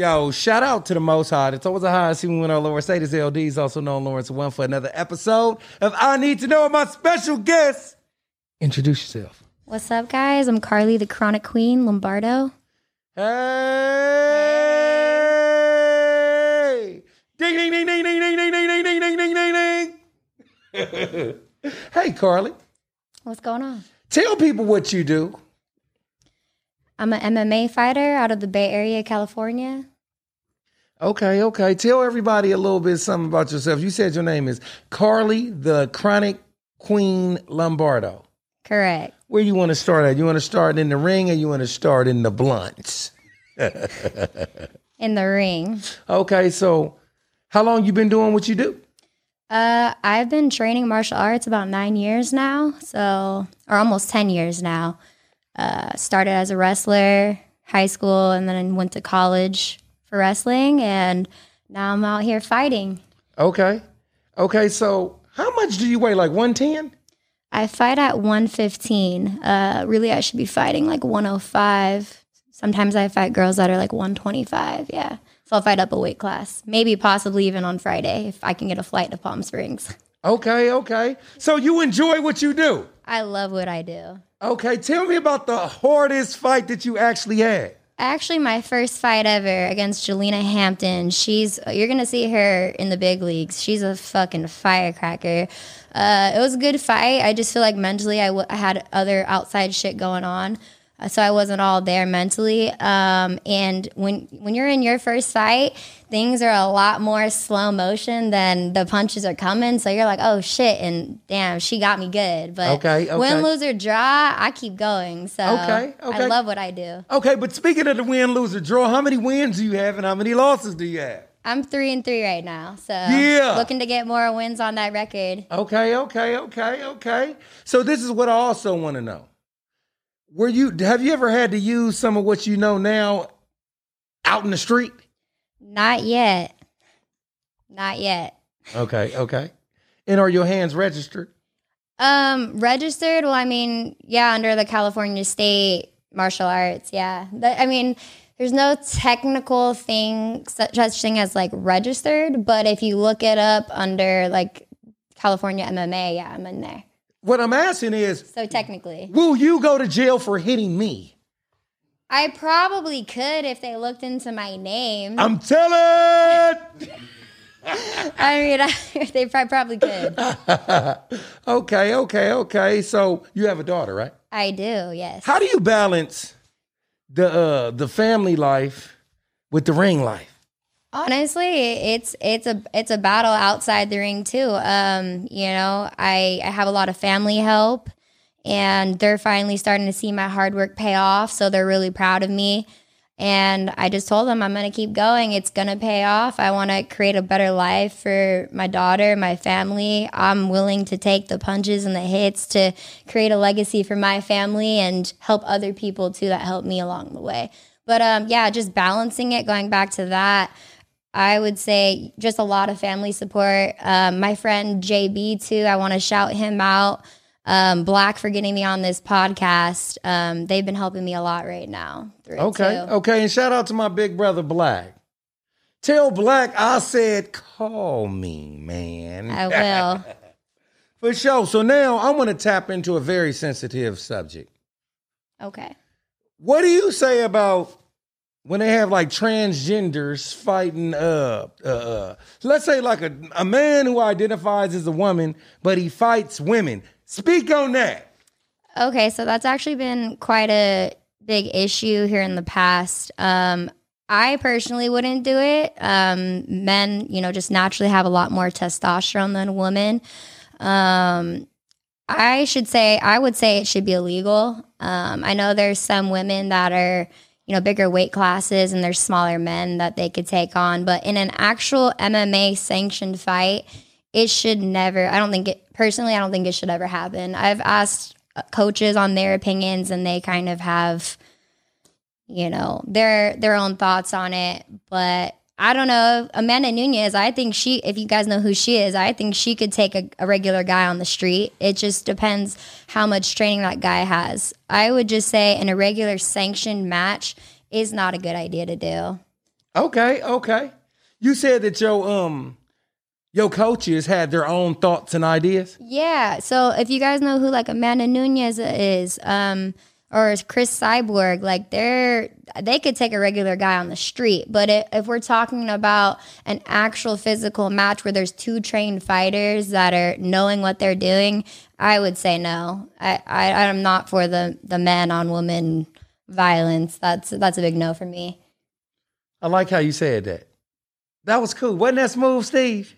Yo, shout out to the Most High. It's always a high. See when our Lord Status LDs, also known Lawrence One, for another episode of I Need to Know my special guest. Introduce yourself. What's up, guys? I'm Carly, the Chronic Queen Lombardo. Hey! Ding, ding, ding, ding, ding, ding, ding, ding, ding, ding, ding, ding, ding. hey, Carly. What's going on? Tell people what you do. I'm an MMA fighter out of the Bay Area, California. Okay, okay. Tell everybody a little bit something about yourself. You said your name is Carly, the Chronic Queen Lombardo. Correct. Where you want to start at? You want to start in the ring or you want to start in the blunts? In the ring. Okay, so how long you been doing what you do? Uh, I've been training martial arts about nine years now, so or almost ten years now. Uh, started as a wrestler, high school, and then went to college for wrestling, and now I'm out here fighting. Okay. Okay, so how much do you weigh? Like 110? I fight at 115. Uh, really, I should be fighting like 105. Sometimes I fight girls that are like 125. Yeah. So I'll fight up a weight class. Maybe possibly even on Friday if I can get a flight to Palm Springs. Okay, okay. So you enjoy what you do? I love what I do. Okay, tell me about the hardest fight that you actually had. Actually, my first fight ever against Jelena Hampton. She's you're gonna see her in the big leagues. She's a fucking firecracker. Uh, it was a good fight. I just feel like mentally, I, w- I had other outside shit going on, so I wasn't all there mentally. Um, and when when you're in your first fight, things are a lot more slow motion than the punches are coming. So you're like, oh shit, and damn, she got me good. But Okay, okay. win, lose or draw, I keep going. So Okay, okay. I love what I do. Okay, but speaking of the win, loser, draw, how many wins do you have and how many losses do you have? I'm three and three right now, so Yeah. looking to get more wins on that record. Okay, okay, okay, okay. So this is what I also want to know. Were you have you ever had to use some of what you know now out in the street? Not yet, not yet. Okay, okay. And are your hands registered? Um, registered. Well, I mean, yeah, under the California State Martial Arts. Yeah, That- I mean, there's no technical thing such such thing as like registered, but if you look it up under like California MMA, yeah, I'm in there. What I'm asking is, So technically, will you go to jail for hitting me? I probably could if they looked into my name. I'm telling. I mean, I, they prob- probably could. okay, okay, okay. So you have a daughter, right? I do, yes. How do you balance the uh the family life with the ring life? Honestly, it's it's a it's a battle outside the ring too. Um, you know, I I have a lot of family help, and they're finally starting to see my hard work pay off. So they're really proud of me. And I just told them I'm going to keep going. It's going to pay off. I want to create a better life for my daughter, my family. I'm willing to take the punches and the hits to create a legacy for my family and help other people too that help me along the way. But um, yeah, just balancing it, going back to that, I would say just a lot of family support. Um, my friend JB, too, I want to shout him out. Um, Black for getting me on this podcast. Um, they've been helping me a lot right now. Okay, okay. And shout out to my big brother Black. Tell Black I said call me, man. I will. For sure. So now I'm gonna tap into a very sensitive subject. Okay. What do you say about when they have like transgenders fighting uh uh, uh let's say like a, a man who identifies as a woman, but he fights women. Speak on that. Okay, so that's actually been quite a big issue here in the past. Um, I personally wouldn't do it. Um, men, you know, just naturally have a lot more testosterone than women. Um, I should say, I would say it should be illegal. Um, I know there's some women that are, you know, bigger weight classes and there's smaller men that they could take on, but in an actual MMA sanctioned fight, it should never. I don't think it personally. I don't think it should ever happen. I've asked uh, coaches on their opinions, and they kind of have, you know, their their own thoughts on it. But I don't know. Amanda Nunes, I think she. If you guys know who she is, I think she could take a, a regular guy on the street. It just depends how much training that guy has. I would just say in a regular sanctioned match is not a good idea to do. Okay, okay. You said that your um your coaches had their own thoughts and ideas. Yeah. So if you guys know who like Amanda Nunes is, um, or is Cris Cyborg, like they're they could take a regular guy on the street, but if we're talking about an actual physical match where there's two trained fighters that are knowing what they're doing, I would say no. I, I I'm not for the the man on woman violence. That's that's a big no for me. I like how you said that. That was cool. Wasn't that smooth, Steve?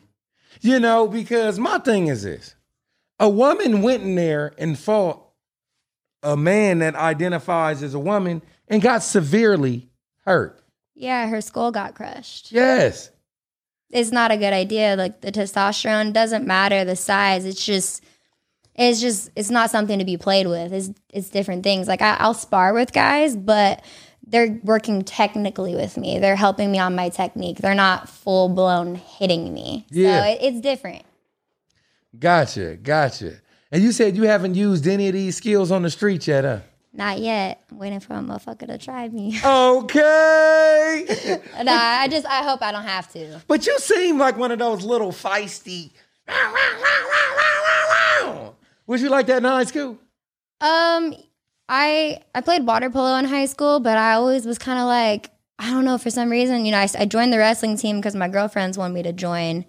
You know, because my thing is this a woman went in there and fought a man that identifies as a woman and got severely hurt. Yeah, her skull got crushed. Yes. It's not a good idea. Like the testosterone doesn't matter the size. It's just it's just it's not something to be played with. It's it's different things. Like I, I'll spar with guys, but they're working technically with me. They're helping me on my technique. They're not full blown hitting me. Yeah. So it, it's different. Gotcha. Gotcha. And you said you haven't used any of these skills on the street yet, huh? Not yet. I'm Waiting for a motherfucker to try me. Okay. nah, I just I hope I don't have to. but you seem like one of those little feisty. Would you like that in high school? Um, I I played water polo in high school, but I always was kind of like I don't know for some reason. You know, I, I joined the wrestling team because my girlfriends wanted me to join,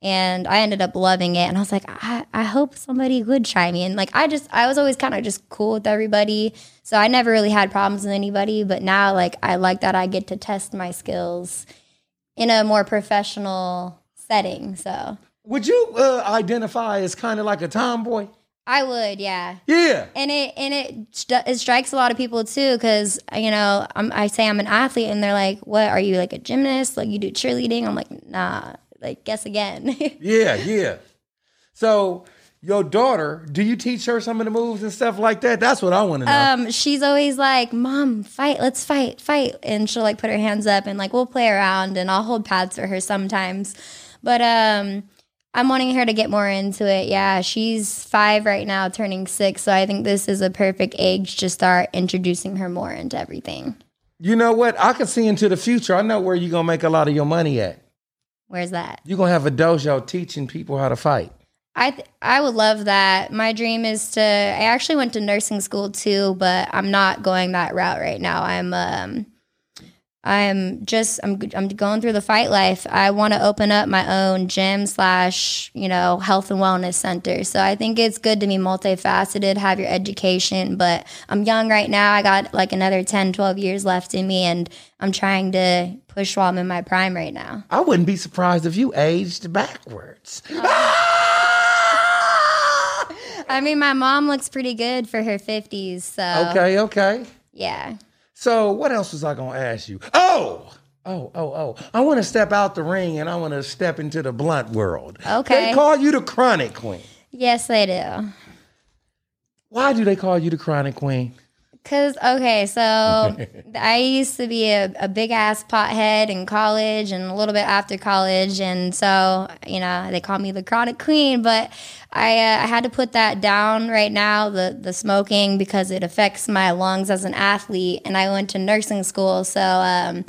and I ended up loving it. And I was like, I, I hope somebody would try me. And like I just I was always kind of just cool with everybody, so I never really had problems with anybody. But now like I like that I get to test my skills in a more professional setting. So Would you uh, identify as kind of like a tomboy? I would, yeah. Yeah. and it and it it strikes a lot of people too because you know I'm, I say I'm an athlete and they're like, "What are you like a gymnast? Like you do cheerleading?" I'm like, "Nah." Like guess again. Yeah, yeah. So your daughter, do you teach her some of the moves and stuff like that? That's what I want to know. um, she's always like, "Mom, fight! Let's fight, fight!" And she'll like put her hands up and like we'll play around and I'll hold pads for her sometimes. But um, I'm wanting her to get more into it. Yeah, she's five right now, turning six. So I think this is a perfect age to start introducing her more into everything. you know what? I can see into the future. I know where you're gonna make a lot of your money at. Where's that? You're gonna have a dojo teaching people how to fight. I th- I would love that. My dream is to. I actually went to nursing school too, but I'm not going that route right now. I'm um, I'm just I'm I'm going through the fight life. I want to open up my own gym slash you know health and wellness center. So I think it's good to be multifaceted, have your education. But I'm young right now. I got like another 10, 12 years left in me, and I'm trying to push while I'm in my prime right now. I wouldn't be surprised if you aged backwards. Oh. I mean, my mom looks pretty good for her 50s. So okay, okay. yeah. So what else was I gonna ask you? Oh, oh, oh, oh. I want to step out the ring and I want to step into the blunt world. Okay. They call you the chronic queen. Yes, they do. Why do they call you the chronic queen? Cause okay, so I used to be a, a big ass pothead in college and a little bit after college, and so you know they call me the chronic queen. But I uh, I had to put that down right now, the the smoking, because it affects my lungs as an athlete, and I went to nursing school, so um,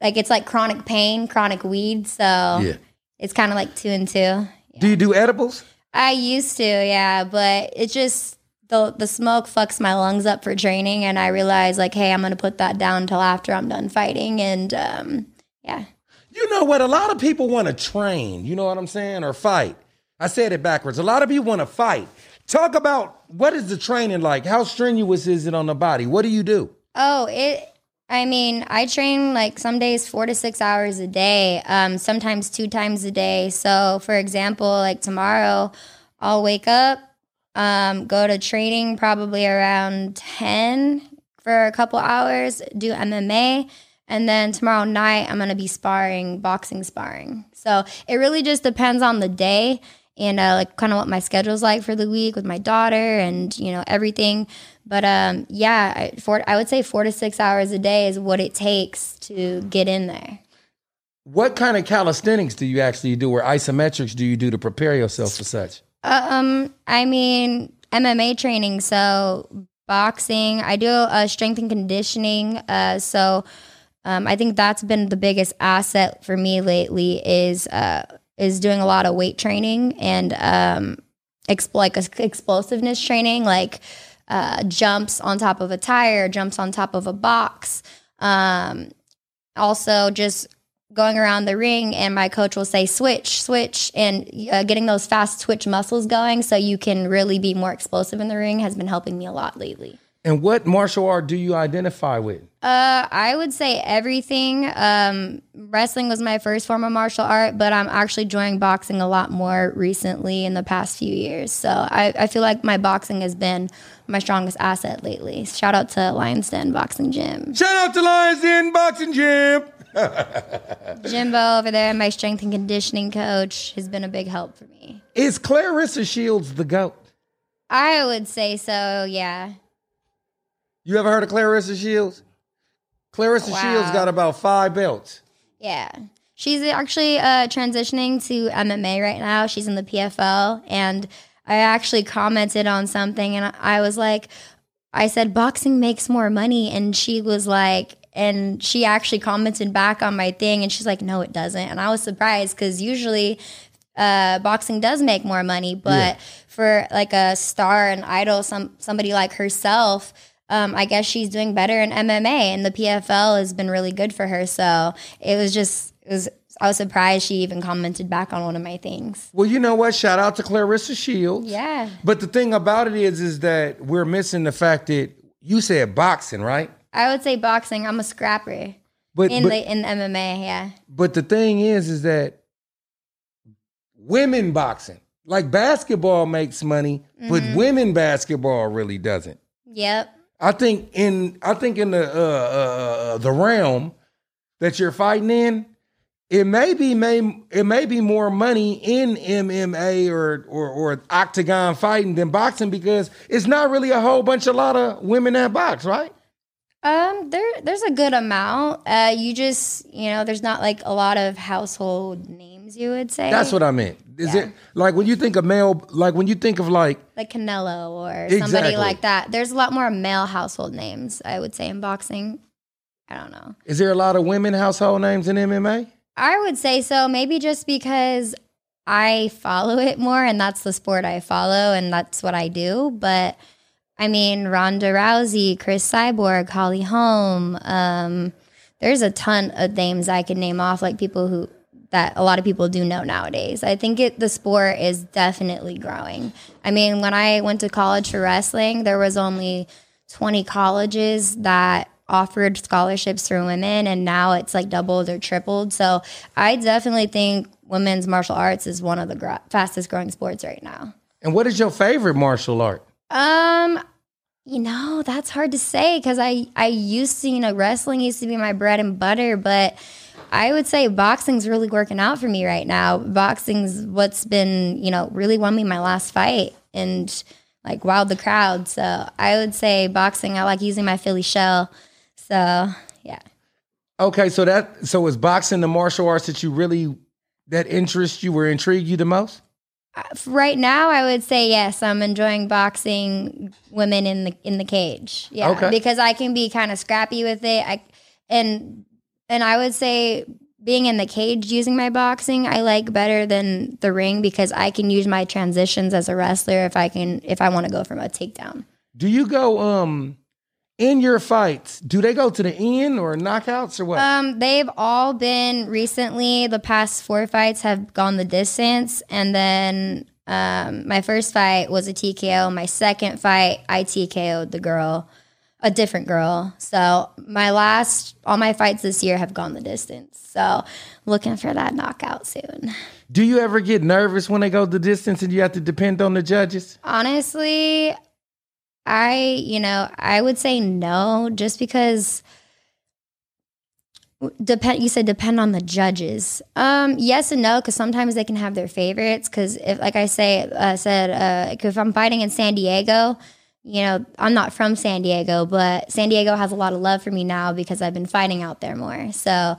like it's like chronic pain, chronic weed, so Yeah. it's kind of like two and two. Do you do edibles? I used to, yeah, but it just the the smoke fucks my lungs up for training, and I realized like, hey, I'm gonna put that down until after I'm done fighting, and um, yeah, You know what? A lot of people want to train, you know what I'm saying, or fight. I said it backwards. A lot of people want to fight. Talk about what is the training like? How strenuous is it on the body? What do you do? Oh, it. I mean, I train like some days four to six hours a day, um, sometimes two times a day. So, for example, like tomorrow, I'll wake up, um, go to training probably around 10 for a couple hours, do MMA. And then tomorrow night, I'm going to be sparring, boxing sparring. So it really just depends on the day and uh, like kind of what my schedule's like for the week with my daughter and, you know, everything. But um, yeah, I, four, I would say four to six hours a day is what it takes to get in there. What kind of calisthenics do you actually do, or isometrics do you do to prepare yourself for such? Um, I mean, MMA training. So boxing, I do uh, strength and conditioning. Uh, so um, I think that's been the biggest asset for me lately is uh, is doing a lot of weight training and um, exp- like explosiveness training, like uh, jumps on top of a tire, jumps on top of a box. Um, also, just going around the ring, and my coach will say switch, switch, and uh, getting those fast twitch muscles going so you can really be more explosive in the ring has been helping me a lot lately. And what martial art do you identify with? Uh, I would say everything. Um, wrestling was my first form of martial art, but I'm actually joining boxing a lot more recently in the past few years. So I, I feel like my boxing has been my strongest asset lately. Shout out to Lions Den Boxing Gym. Shout out to Lions Den Boxing Gym. Jimbo over there, my strength and conditioning coach, has been a big help for me. Is Claressa Shields the GOAT? I would say so, yeah. You ever heard of Claressa Shields? Claressa wow. Shields got about five belts. Yeah. She's actually uh, transitioning to MMA right now. She's in the PFL. And I actually commented on something and I was like, I said, boxing makes more money. And she was like, and she actually commented back on my thing and she's like, no, it doesn't. And I was surprised because usually uh, boxing does make more money. But yeah. for like a star and idol, some somebody like herself, um, I guess she's doing better in MMA, and the PFL has been really good for her. So it was just, it was. I was surprised she even commented back on one of my things. Well, you know what? Shout out to Claressa Shields. Yeah. But the thing about it is, is that we're missing the fact that you said boxing, right? I would say boxing. I'm a scrapper. But in but, the in MMA, yeah. But the thing is, is that women boxing, like basketball, makes money, mm-hmm. but women basketball really doesn't. Yep. I think in I think in the uh, uh, uh, the realm that you're fighting in, it may be may it may be more money in MMA or, or or octagon fighting than boxing because it's not really a whole bunch of lot of women that box, right? Um, there there's a good amount. Uh, you just you know, there's not like a lot of household names. You would say that's what I meant. Is yeah. it like when you think of male, like when you think of like like Canelo or exactly. somebody like that? There's a lot more male household names. I would say in boxing. I don't know. Is there a lot of women household names in MMA? I would say so. Maybe just because I follow it more, and that's the sport I follow, and that's what I do. But I mean, Ronda Rousey, Cris Cyborg, Holly Holm. Um, there's a ton of names I could name off, like people who that a lot of people do know nowadays. I think it the sport is definitely growing. I mean, when I went to college for wrestling, there was only 20 colleges that offered scholarships for women and now it's like doubled or tripled. So, I definitely think women's martial arts is one of the gr- fastest growing sports right now. And what is your favorite martial art? Um, you know, that's hard to say because I I used to, you know, wrestling used to be my bread and butter, but I would say boxing's really working out for me right now. Boxing's what's been, you know, really won me my last fight and like wowed the crowd. So I would say boxing. I like using my Philly shell. So yeah. Okay, so that so is boxing the martial arts that you really that interest you or intrigue you the most? Right now i would say yes i'm enjoying boxing women in the in the cage. Yeah okay. because i can be kind of scrappy with it. I and and i would say being in the cage using my boxing i like better than the ring because i can use my transitions as a wrestler if i can if i want to go from a takedown. Do you go um in your fights, do they go to the end or knockouts or what? Um, they've all been recently. The past four fights have gone the distance, and then um, my first fight was a TKO. My second fight, I TKO'd the girl, a different girl. So my last, all my fights this year have gone the distance. So looking for that knockout soon. Do you ever get nervous when they go the distance and you have to depend on the judges? Honestly, I, you know, I would say no, just because depend you said depend on the judges. Um yes and no because sometimes they can have their favorites because if like i say uh, said uh if i'm fighting in san diego you know i'm not from san diego but san diego has a lot of love for me now because i've been fighting out there more. So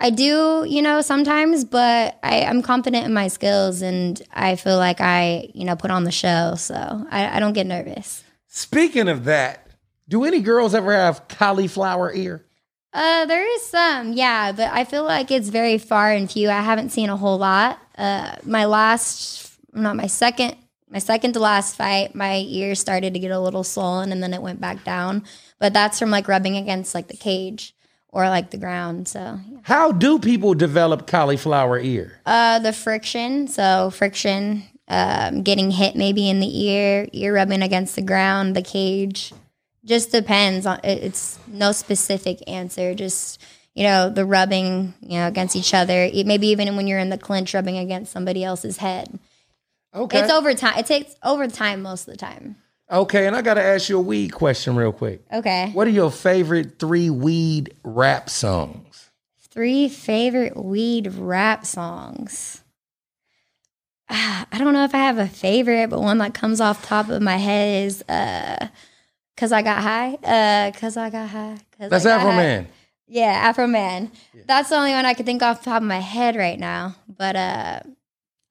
i do you know sometimes but I, i'm confident in my skills and i feel like i you know put on the show so I, I don't get nervous Speaking of that, do any girls ever have cauliflower ear? Uh, there is some, yeah, but I feel like it's very far and few. I haven't seen a whole lot. Uh, my last, not my second, my second to last fight, my ear started to get a little swollen, and then it went back down. But that's from like rubbing against like the cage or like the ground. So, yeah. How do people develop cauliflower ear? uh, the friction, so friction, um, getting hit maybe in the ear, ear rubbing against the ground, the cage. Just depends on. It's no specific answer. Just you know the rubbing, you know, against each other. Maybe even when you're in the clinch, rubbing against somebody else's head. Okay. It's over time. It takes over time most of the time. Okay, and I got to ask you a weed question real quick. Okay. What are your favorite three weed rap songs? Three favorite weed rap songs. Ah, I don't know if I have a favorite, but one that comes off top of my head is uh Cause I got high. Uh cause I got high. That's got Afro high. Man. Yeah, Afroman. That's the only one I could think off the top of my head right now. But uh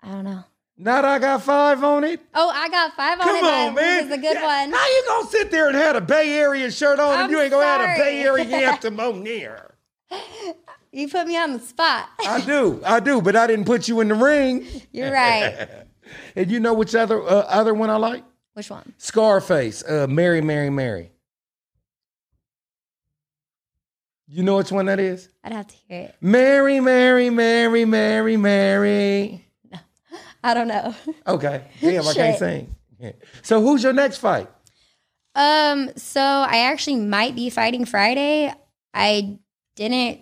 I don't know. Not I got five on it. Oh, I got five on Come it. on, but man. This is a good Yeah, one. How you gonna sit there and have a Bay Area shirt on and I'm you ain't gonna have a Bay. Area anthem on there? You put me on the spot. I do, I do, but I didn't put you in the ring. You're right. And you know which other uh, other one I like? Which one? Scarface, uh, Mary, Mary, Mary. You know which one that is? I'd have to hear it. Mary, Mary, Mary, Mary, Mary. I don't know. Okay, damn, I can't Shit. sing. Yeah. So who's your next fight? Um, so I actually might be fighting Friday. I didn't,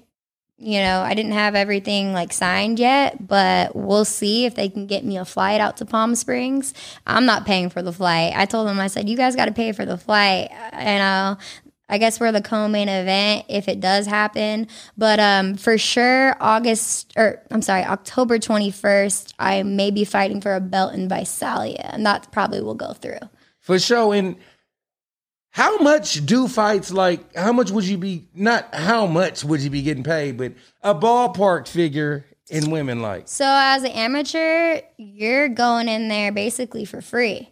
you know, I didn't have everything like signed yet, but we'll see if they can get me a flight out to Palm Springs. I'm not paying for the flight. I told them, I said, you guys got to pay for the flight. You know, I guess we're the co-main event if it does happen. But um, for sure, August or I'm sorry, October 21st, I may be fighting for a belt in Visalia, and that probably will go through. For sure. And how much do fights like? How much would you be? Not how much would you be getting paid, but a ballpark figure in women like. So as an amateur, you're going in there basically for free.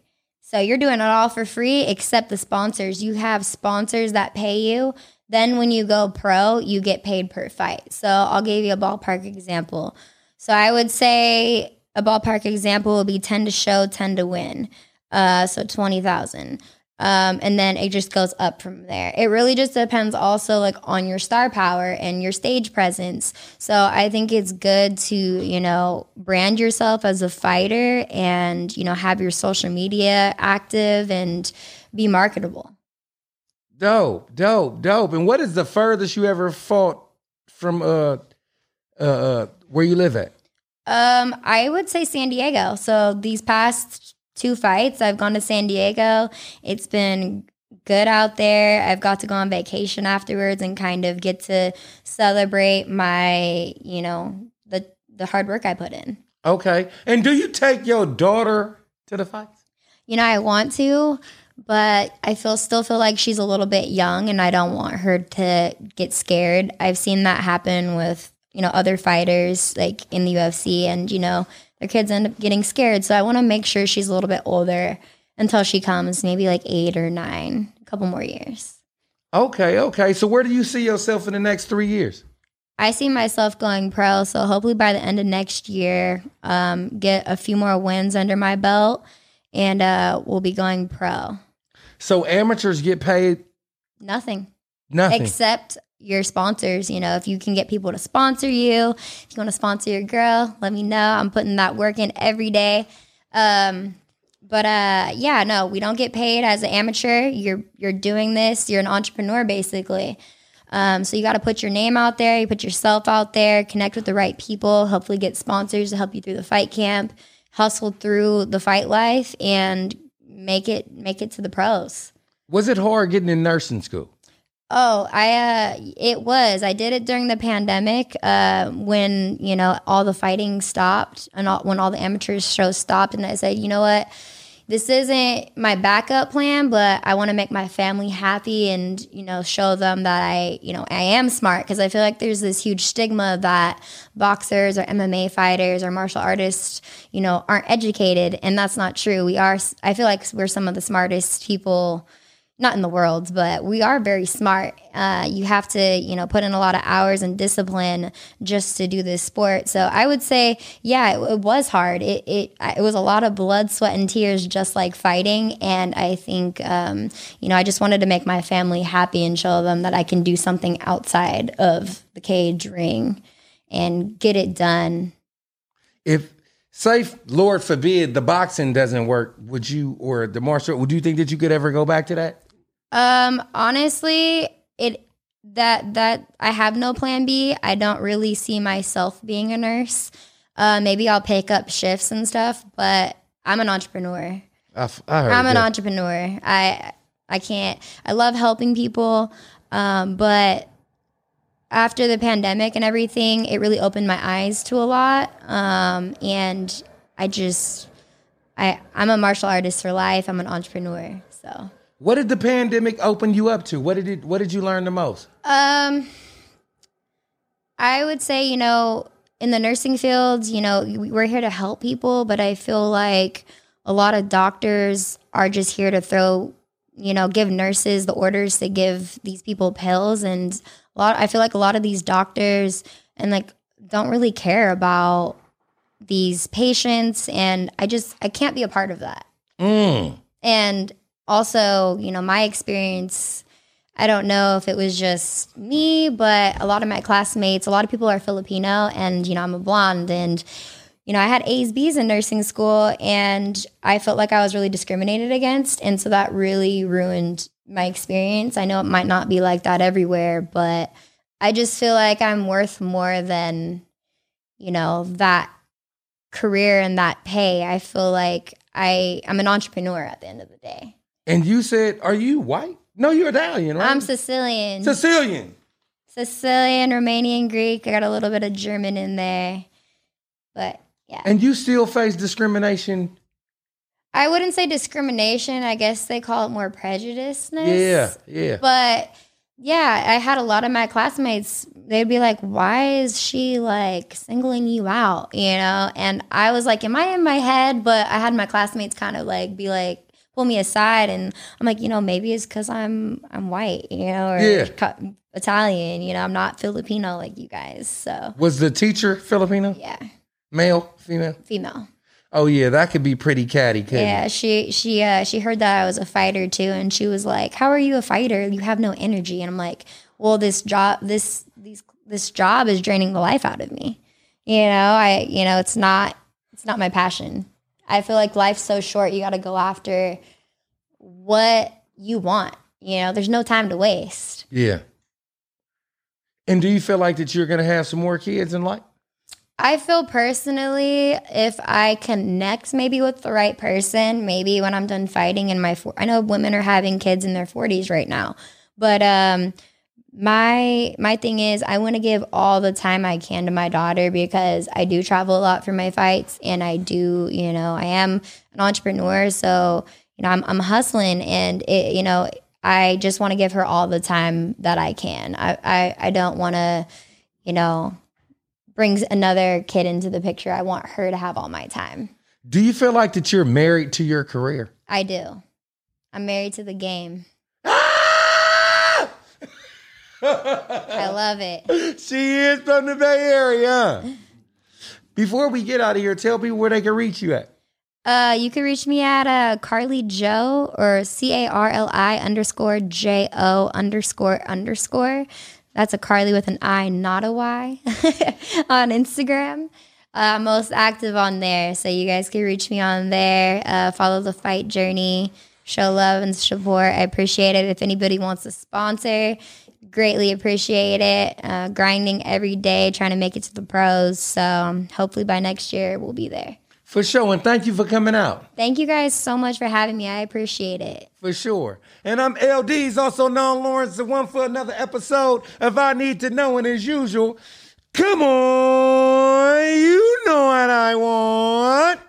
So you're doing it all for free except the sponsors. You have sponsors that pay you. Then when you go pro, you get paid per fight. So I'll give you a ballpark example. So I would say a ballpark example would be 10 to show, 10 to win. Uh, so 20,000. Um, and then it just goes up from there. It really just depends also like on your star power and your stage presence. So I think it's good to, you know, brand yourself as a fighter and, you know, have your social media active and be marketable. Dope, dope, dope. And what is the furthest you ever fought from uh uh, uh where you live at? Um, I would say San Diego. So these past two fights, I've gone to San Diego. It's been good out there. I've got to go on vacation afterwards and kind of get to celebrate my, you know, the the hard work I put in. Okay. And do you take your daughter to the fights? You know, I want to, but I feel still feel like she's a little bit young and I don't want her to get scared. I've seen that happen with, you know, other fighters like in the UFC and, you know, their kids end up getting scared. So I want to make sure she's a little bit older until she comes, maybe like 8 or 9, a couple more years. Okay, okay. So where do you see yourself in the next three years? I see myself going pro, so hopefully by the end of next year, um, get a few more wins under my belt, and uh, we'll be going pro. So amateurs get paid Nothing. nothing. except your sponsors. You know, if you can get people to sponsor you, if you want to sponsor your girl, let me know. I'm putting that work in every day. Um, but uh, yeah, no, we don't get paid as an amateur. You're you're doing this. You're an entrepreneur basically. Um, so you got to put your name out there. You put yourself out there. Connect with the right people. Hopefully, get sponsors to help you through the fight camp. Hustle through the fight life and make it make it to the pros. Was it hard getting in nursing school? Oh, I uh it was. I did it during the pandemic uh when, you know, all the fighting stopped and all, when all the amateurs shows stopped and I said, "You know what? This isn't my backup plan, but I want to make my family happy and, you know, show them that I, you know, I am smart because I feel like there's this huge stigma that boxers or MMA fighters or martial artists, you know, aren't educated and that's not true. We are I feel like we're some of the smartest people not in the world, but we are very smart. Uh, you have to, you know, put in a lot of hours and discipline just to do this sport. So I would say, yeah, it, it was hard. It, it it was a lot of blood, sweat, and tears, just like fighting. And I think, um, you know, I just wanted to make my family happy and show them that I can do something outside of the cage ring and get it done. If say, Lord forbid, the boxing doesn't work, would you or the martial? Would you think that you could ever go back to that? Um, honestly, it that that I have no plan B. I don't really see myself being a nurse. Uh, maybe I'll pick up shifts and stuff, but I'm an entrepreneur. I, I heard I'm an that. entrepreneur. I I can't. I love helping people, um, but after the pandemic and everything, it really opened my eyes to a lot. Um, and I just, I I'm a martial artist for life. I'm an entrepreneur. So What did the pandemic open you up to? What did it? What did you learn the most? Um, I would say, you know, in the nursing fields, you know, we- we're here to help people, but I feel like a lot of doctors are just here to throw, you know, give nurses the orders to give these people pills, and a lot. I feel like a lot of these doctors and like don't really care about these patients, and I just I can't be a part of that. Mm. And also, you know, my experience, I don't know if it was just me, but a lot of my classmates, a lot of people are Filipino and, you know, I'm a blonde and, you know, I had A's, B's in nursing school and I felt like I was really discriminated against. And so that really ruined my experience. I know it might not be like that everywhere, but I just feel like I'm worth more than, you know, that career and that pay. I feel like I I'm an entrepreneur at the end of the day. And you said, "Are you white? No, you're Italian, right? I'm Sicilian. Sicilian. Sicilian, Romanian, Greek. I got a little bit of German in there. But yeah. And you still face discrimination. I wouldn't say discrimination. I guess they call it more prejudiceness. Yeah, yeah. But yeah, I had a lot of my classmates, they'd be like, why is she like singling you out? You know? And I was like, am I in my head? But I had my classmates kind of like be like, pull me aside and I'm like, you know, maybe it's because I'm I'm white, you know, or Yeah. Italian, you know, I'm not Filipino like you guys. So Was the teacher Filipino? yeah, Male, female? female. Oh yeah, that could be pretty catty, Yeah, it? she she uh she heard that I was a fighter too, and she was like, "How are you a fighter? You have no energy." And I'm like, "Well, this job this these this job is draining the life out of me. You know, I you know it's not it's not my passion. I feel like life's so short. You got to go after what you want. You know, there's no time to waste. Yeah. And do you feel like that you're gonna have some more kids in life? I feel personally, if I connect maybe with the right person, maybe when I'm done fighting in my, I know women are having kids in their 40s right now, but um, my my thing is I want to give all the time I can to my daughter because I do travel a lot for my fights, and I do, you know, I am an entrepreneur, so you know, I'm I'm hustling, and it, you know, I just want to give her all the time that I can. I I, I don't want to, you know brings another kid into the picture. I want her to have all my time. Do you feel like that you're married to your career? I do. I'm married to the game. I love it. she is from the Bay Area. Before we get out of here, tell people where they can reach you at. Uh, you can reach me at uh, Carly Joe or C A R L I underscore J O underscore underscore. That's a Carly with an I, not a Y, on Instagram. Uh, I'm most active on there, so you guys can reach me on there. Uh, follow the fight journey, show love and support. I appreciate it. If anybody wants to sponsor, greatly appreciate it. Uh, grinding every day, trying to make it to the pros. So um, hopefully by next year we'll be there. For sure. And thank you for coming out. Thank you guys so much for having me. I appreciate it. For sure. And I'm LD's also known Lawrence, the one for another episode of I Need to Know. And as usual, come on, you know what I want.